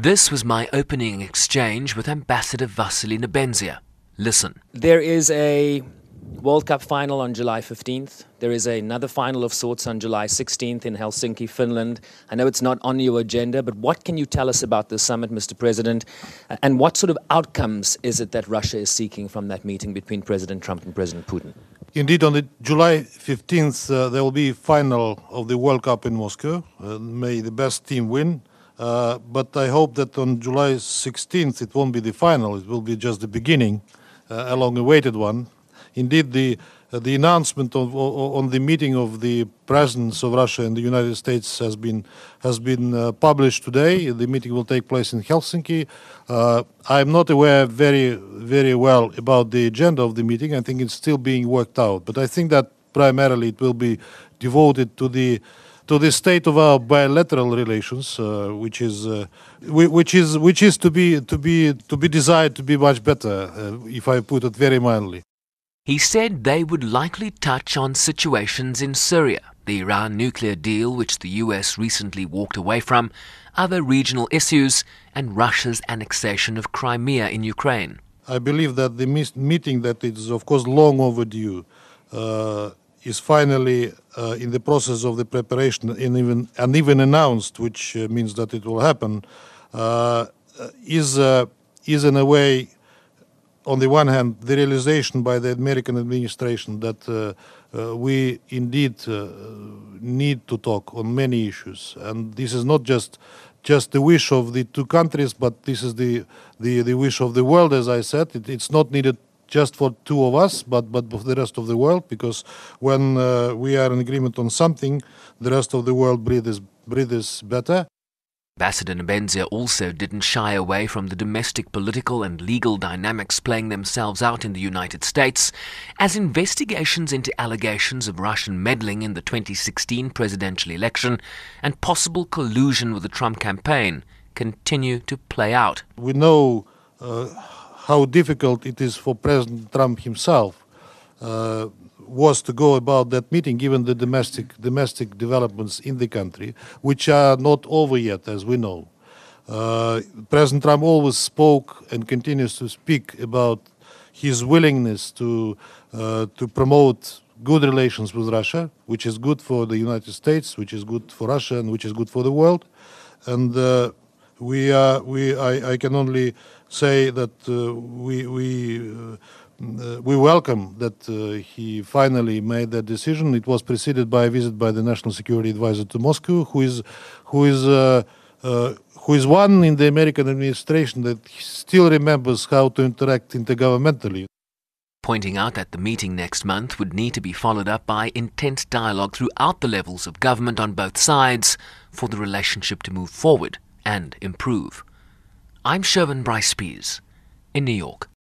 This was my opening exchange with Ambassador Vassily Nebenzia. Listen. There is a World Cup final on July 15th. There is another final of sorts on July 16th in Helsinki, Finland. I know it's not on your agenda, but what can you tell us about the summit, Mr. President? And what sort of outcomes is it that Russia is seeking from that meeting between President Trump and President Putin? Indeed, on the July 15th, uh, there will be final of the World Cup in Moscow. Uh, may the best team win. Uh, but I hope that on July 16th it won't be the final, it will be just the beginning, uh, a long awaited one. Indeed, the uh, the announcement of, on the meeting of the presidents of Russia and the United States has been has been uh, published today. The meeting will take place in Helsinki. Uh, I'm not aware very very well about the agenda of the meeting. I think it's still being worked out, but I think that primarily it will be devoted to the to the state of our bilateral relations, uh, which is uh, which is which is to be to be to be desired to be much better, uh, if I put it very mildly. He said they would likely touch on situations in Syria, the Iran nuclear deal which the US recently walked away from, other regional issues, and Russia's annexation of Crimea in Ukraine. I believe that the meeting that is of course long overdue uh, is finally uh, in the process of the preparation and even, and even announced, which uh, means that it will happen, uh, is, uh, is in a way, on the one hand, the realization by the American administration that uh, uh, we indeed need to talk on many issues. And this is not just just the wish of the two countries, but this is the, the, the wish of the world, as I said. It, it's not needed just for two of us, but but for the rest of the world. Because when uh, we are in agreement on something, the rest of the world breathes breathes better. Ambassador Nebenzia also didn't shy away from the domestic political and legal dynamics playing themselves out in the United States as investigations into allegations of Russian meddling in the 2016 presidential election and possible collusion with the Trump campaign continue to play out. We know uh, how difficult it is for President Trump himself uh, was to go about that meeting, given the domestic domestic developments in the country, which are not over yet, as we know. Uh, President Trump always spoke and continues to speak about his willingness to uh, to promote good relations with Russia, which is good for the United States, which is good for Russia, and which is good for the world. And uh, we we I, I can only say that uh, we we uh, uh, we welcome that he finally made that decision. It was preceded by a visit by the National Security Advisor to Moscow, who is who is who is one in the American administration that still remembers how to interact intergovernmentally. Pointing out that the meeting next month would need to be followed up by intense dialogue throughout the levels of government on both sides for the relationship to move forward and improve. I'm Sherwin Bryce Pease in New York.